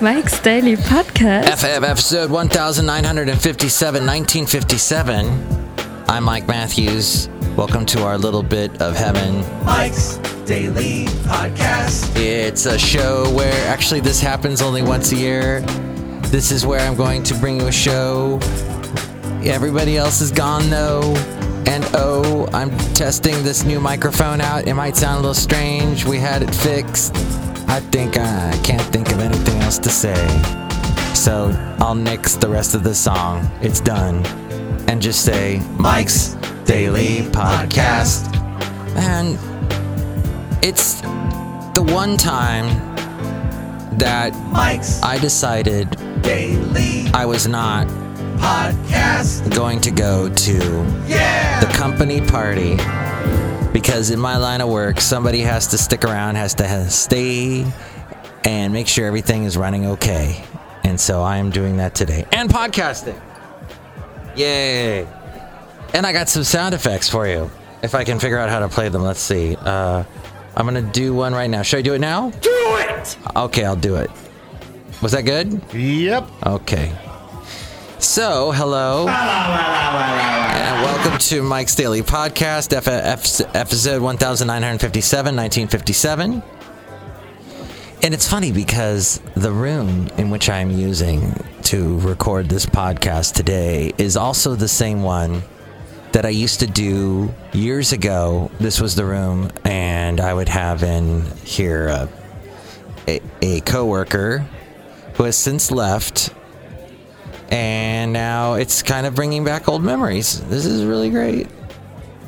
Mike's Daily Podcast. FF episode 1957, 1957. I'm Mike Matthews. Welcome to our little bit of heaven. Mike's Daily Podcast. It's a show where actually this happens only once a year. This is where I'm going to bring you a show. Everybody else is gone though. And oh, I'm testing this new microphone out. It might sound a little strange. We had it fixed. I think I can't think of anything else to say. So I'll nix the rest of the song. It's done. And just say Mike's Daily Podcast. And it's the one time that Mike's I decided Daily I was not Podcast. going to go to Yeah. the company party. Because in my line of work somebody has to stick around has to stay and make sure everything is running okay. And so i am doing that today. And podcasting. Yay. And i got some sound effects for you if i can figure out how to play them. Let's see. Uh, i'm gonna do one right now. Should i do it now? Do it. okay i'll do it. Was that good? Yep. okay so hello and welcome to Mike's Daily Podcast, F- F- episode 1957, 1957. And it's funny because the room in which I'm using to record this podcast today is also the same one that I used to do years ago. This was the room, and I would have in here a, a, a coworker who has since left now it's kind of bringing back old memories. This is really great.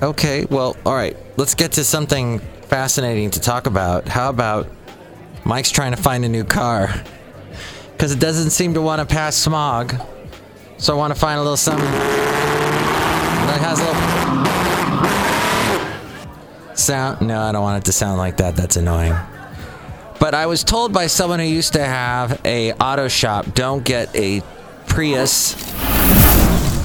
Okay, well, all right, let's get to something fascinating to talk about. How about Mike's trying to find a new car? Because it doesn't seem to want to pass smog. So I want to find a little something that has a little sound. No, I don't want it to sound like that. That's annoying. But I was told by someone who used to have a auto shop, don't get a Prius.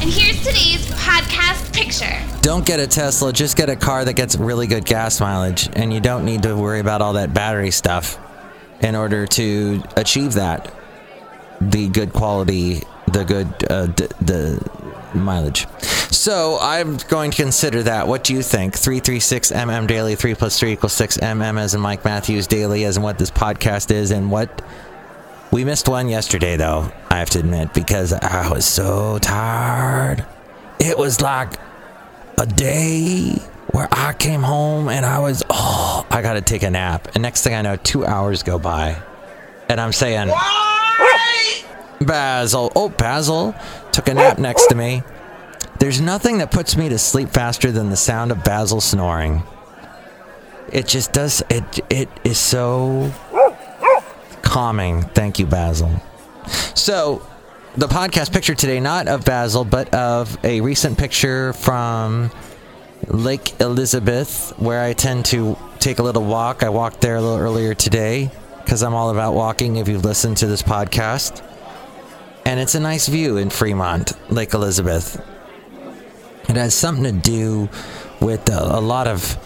And here's today's podcast picture. Don't get a Tesla, just get a car that gets really good gas mileage. And you don't need to worry about all that battery stuff in order to achieve that. The good quality, the good, uh, d- the mileage. So I'm going to consider that. What do you think? 336 mm daily, 3 plus 3 equals 6 mm as in Mike Matthews daily, as in what this podcast is, and what we missed one yesterday, though, I have to admit, because I was so tired. It was like a day where I came home and I was, oh, I got to take a nap. And next thing I know, two hours go by. And I'm saying, Basil, oh, Basil took a nap next to me. There's nothing that puts me to sleep faster than the sound of Basil snoring. It just does, it, it is so calming. Thank you, Basil. So, the podcast picture today, not of Basil, but of a recent picture from Lake Elizabeth, where I tend to take a little walk. I walked there a little earlier today because I'm all about walking if you've listened to this podcast. And it's a nice view in Fremont, Lake Elizabeth. It has something to do with a, a lot of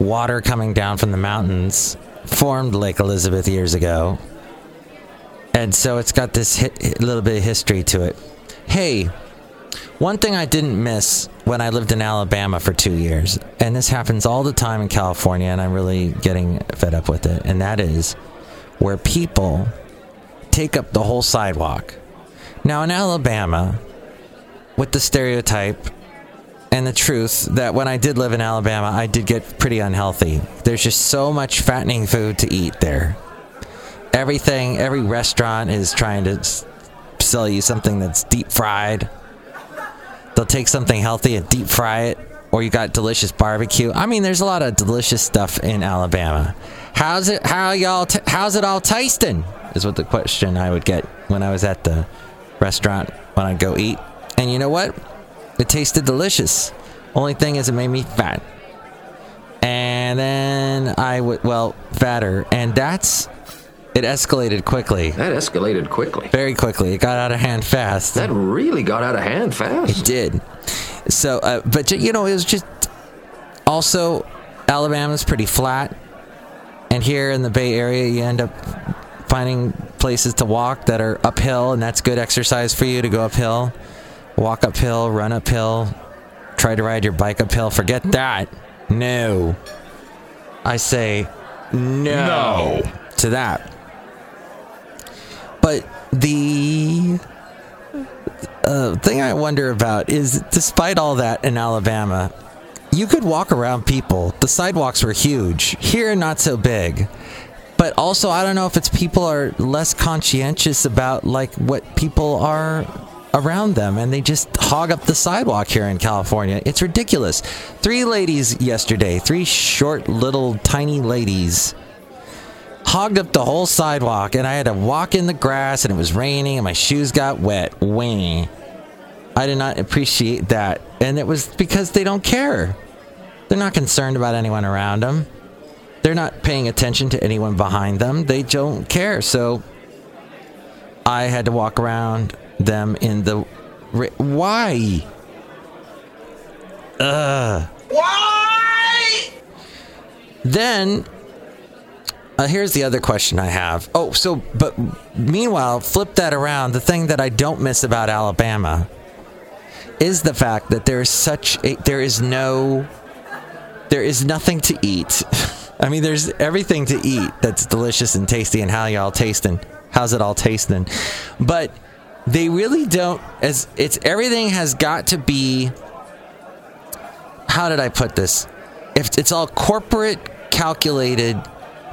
water coming down from the mountains, formed Lake Elizabeth years ago. And so it's got this hi- little bit of history to it. Hey, one thing I didn't miss when I lived in Alabama for two years, and this happens all the time in California, and I'm really getting fed up with it, and that is where people take up the whole sidewalk. Now, in Alabama, with the stereotype and the truth that when I did live in Alabama, I did get pretty unhealthy. There's just so much fattening food to eat there. Everything, every restaurant is trying to sell you something that's deep fried. They'll take something healthy and deep fry it, or you got delicious barbecue. I mean, there's a lot of delicious stuff in Alabama. How's it? How y'all? T- how's it all tasting? Is what the question I would get when I was at the restaurant when I'd go eat. And you know what? It tasted delicious. Only thing is, it made me fat. And then I would, well, fatter. And that's, it escalated quickly. That escalated quickly. Very quickly. It got out of hand fast. That really got out of hand fast. It did. So, uh, but you know, it was just also Alabama's pretty flat. And here in the Bay Area, you end up finding places to walk that are uphill, and that's good exercise for you to go uphill. Walk uphill, run uphill, try to ride your bike uphill. Forget that. No. I say no, no. to that. But the uh, thing I wonder about is despite all that in Alabama, you could walk around people. The sidewalks were huge. Here, not so big. But also, I don't know if it's people are less conscientious about like what people are around them and they just hog up the sidewalk here in California. It's ridiculous. Three ladies yesterday, three short little tiny ladies hogged up the whole sidewalk and I had to walk in the grass and it was raining and my shoes got wet. Wing. I did not appreciate that. And it was because they don't care. They're not concerned about anyone around them. They're not paying attention to anyone behind them. They don't care. So I had to walk around them in the. Why? Ugh. Why? Then uh, here's the other question I have. Oh, so, but meanwhile, flip that around. The thing that I don't miss about Alabama is the fact that there is such a, there is no, there is nothing to eat. I mean, there's everything to eat that's delicious and tasty, and how y'all tasting? How's it all tasting? But they really don't. As it's everything has got to be. How did I put this? If it's all corporate calculated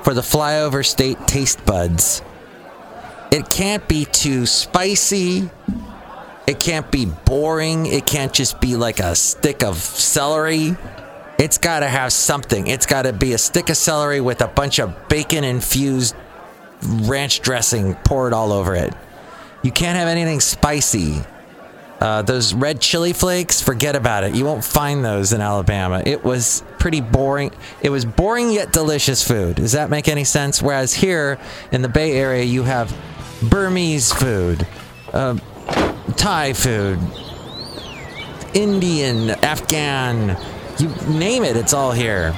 for the flyover state taste buds. It can't be too spicy. It can't be boring. It can't just be like a stick of celery. It's got to have something. It's got to be a stick of celery with a bunch of bacon infused ranch dressing poured all over it. You can't have anything spicy. Uh, those red chili flakes, forget about it. You won't find those in Alabama. It was pretty boring. It was boring yet delicious food. Does that make any sense? Whereas here in the Bay Area, you have Burmese food, uh, Thai food, Indian, Afghan, you name it, it's all here.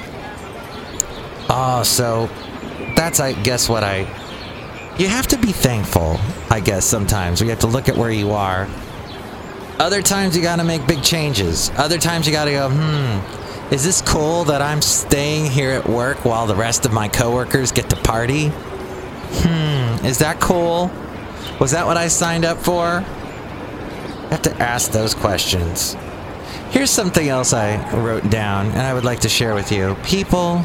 Oh, so that's, I guess, what I. You have to be thankful, I guess, sometimes. We have to look at where you are other times you gotta make big changes. Other times you gotta go, hmm, is this cool that I'm staying here at work while the rest of my coworkers get to party? Hmm, is that cool? Was that what I signed up for? I have to ask those questions. Here's something else I wrote down and I would like to share with you. People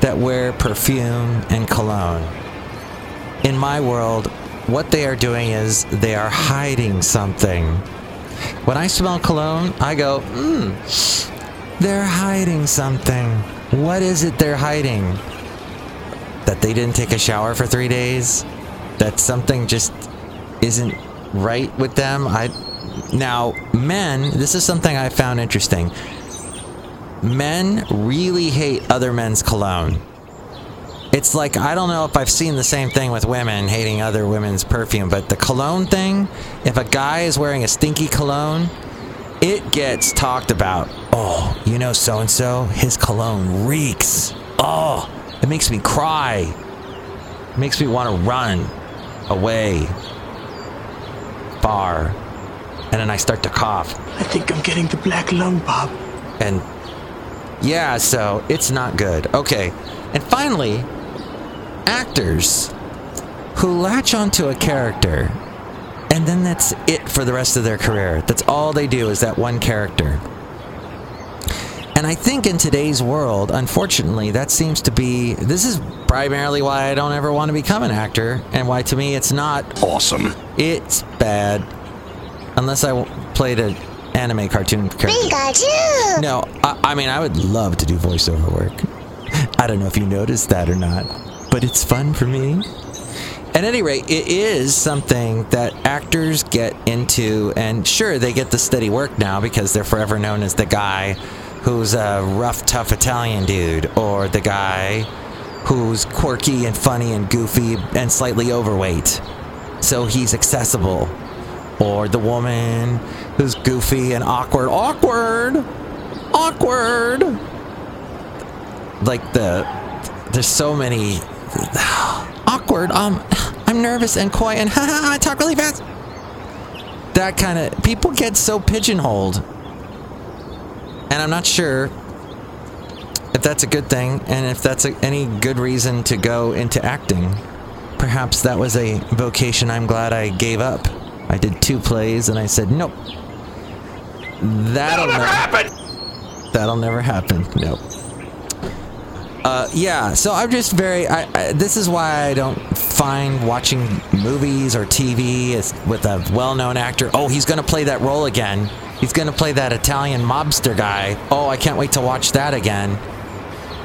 that wear perfume and cologne. In my world, what they are doing is they are hiding something. When I smell cologne, I go, hmm, they're hiding something. What is it they're hiding? That they didn't take a shower for three days? That something just isn't right with them? I now men. This is something I found interesting. Men really hate other men's cologne it's like I don't know if I've seen the same thing with women hating other women's perfume, but the cologne thing, if a guy is wearing a stinky cologne, it gets talked about. Oh, you know so and so, his cologne reeks. Oh, it makes me cry. It makes me want to run away far. And then I start to cough. I think I'm getting the black lung, Bob. And yeah, so it's not good. Okay. And finally, actors who latch onto a character and then that's it for the rest of their career. That's all they do is that one character. And I think in today's world, unfortunately, that seems to be this is primarily why I don't ever want to become an actor and why to me it's not awesome. It's bad. Unless I played an anime cartoon character. Pikachu! No, I, I mean, I would love to do voiceover work. I don't know if you noticed that or not but it's fun for me. At any rate, it is something that actors get into, and sure, they get the steady work now because they're forever known as the guy who's a rough, tough Italian dude, or the guy who's quirky and funny and goofy and slightly overweight. So he's accessible. Or the woman who's goofy and awkward. Awkward! Awkward! like the there's so many awkward. Um, I'm nervous and coy and I talk really fast. That kind of people get so pigeonholed, and I'm not sure if that's a good thing and if that's a, any good reason to go into acting. Perhaps that was a vocation I'm glad I gave up. I did two plays and I said, nope. That'll, That'll never happen. That'll never happen. Nope. Uh, yeah, so I'm just very. I, I, this is why I don't find watching movies or TV with a well-known actor. Oh, he's going to play that role again. He's going to play that Italian mobster guy. Oh, I can't wait to watch that again.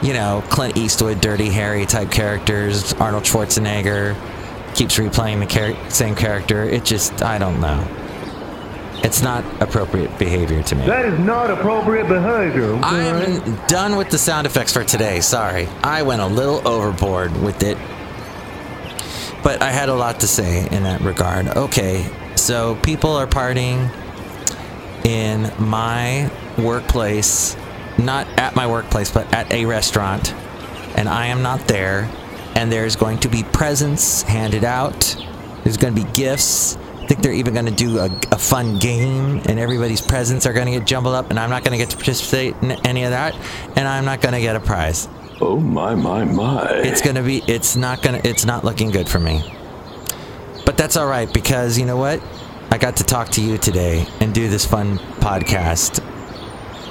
You know, Clint Eastwood, Dirty Harry type characters. Arnold Schwarzenegger keeps replaying the char- same character. It just, I don't know. It's not appropriate behavior to me. That is not appropriate behavior. Okay? I am done with the sound effects for today. Sorry. I went a little overboard with it. But I had a lot to say in that regard. Okay, so people are partying in my workplace, not at my workplace, but at a restaurant, and I am not there. And there's going to be presents handed out, there's going to be gifts think they're even going to do a, a, fun game, and everybody's presents are going to get jumbled up, and I'm not going to get to participate in any of that, and I'm not going to get a prize. Oh my my my! It's going to be. It's not going to. It's not looking good for me. But that's all right because you know what? I got to talk to you today and do this fun podcast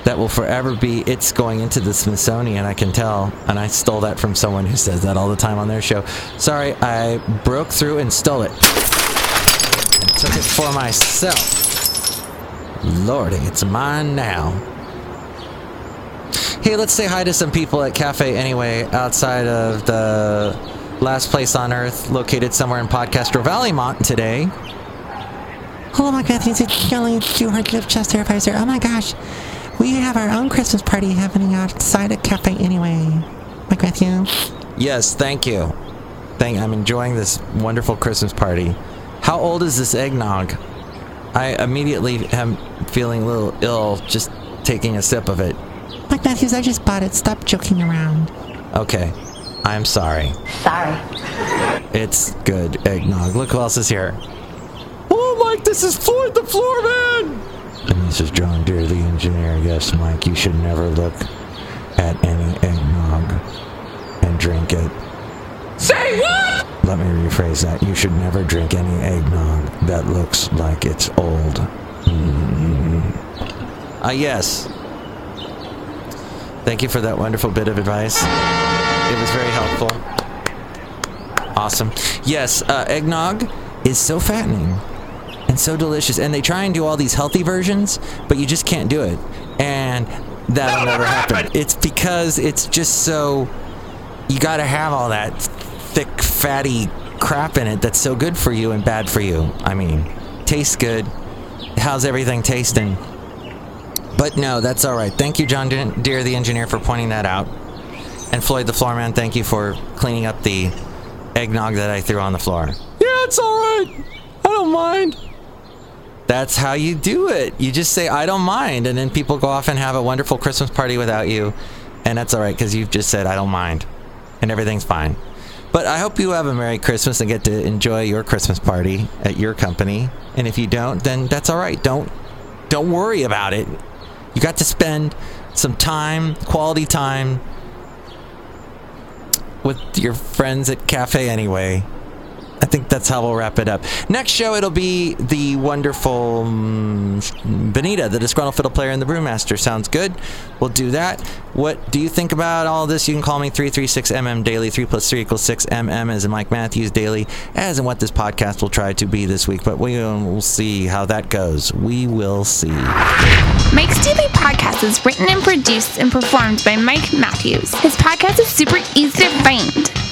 that will forever be it's going into the Smithsonian, I can tell. And I stole that from someone who says that all the time on their show. Sorry, I broke through and stole it took it for myself. Lordy, it's mine now. Hey, let's say hi to some people at Cafe Anyway outside of the last place on earth, located somewhere in Podcastro Valley, Mont today. Hello, my God, it's Kelly Stewart of Chest Advisor. Oh my gosh, we have our own Christmas party happening outside at Cafe Anyway. Mike Matthew. Yes, thank you. Thank. I'm enjoying this wonderful Christmas party. How old is this eggnog? I immediately am feeling a little ill just taking a sip of it. Mike Matthews, I just bought it. Stop joking around. Okay. I'm sorry. Sorry. It's good eggnog. Look who else is here. Oh, Mike, this is Floyd the Floor Man! And this is John Deere, the engineer. Yes, Mike, you should never look at any eggnog and drink it. Say what? Let me rephrase that. You should never drink any eggnog that looks like it's old. Mm-hmm. Uh, yes. Thank you for that wonderful bit of advice. It was very helpful. Awesome. Yes, uh, eggnog is so fattening and so delicious. And they try and do all these healthy versions, but you just can't do it. And that'll never happen. It's because it's just so. You gotta have all that fatty crap in it that's so good for you and bad for you. I mean, tastes good. How's everything tasting? But no, that's all right. Thank you, John Deere, the engineer, for pointing that out. And Floyd the floorman, thank you for cleaning up the eggnog that I threw on the floor. Yeah, it's all right. I don't mind. That's how you do it. You just say, I don't mind. And then people go off and have a wonderful Christmas party without you. And that's all right because you've just said, I don't mind. And everything's fine. But I hope you have a Merry Christmas and get to enjoy your Christmas party at your company. And if you don't, then that's all right. Don't don't worry about it. You got to spend some time, quality time with your friends at cafe anyway. I think that's how we'll wrap it up. Next show, it'll be the wonderful um, Benita, the disgruntled fiddle player and the brewmaster. Sounds good. We'll do that. What do you think about all this? You can call me 336MM daily. 3 plus 3 equals 6. MM as in Mike Matthews daily, as in what this podcast will try to be this week. But we will see how that goes. We will see. Mike's Daily Podcast is written and produced and performed by Mike Matthews. His podcast is super easy to find.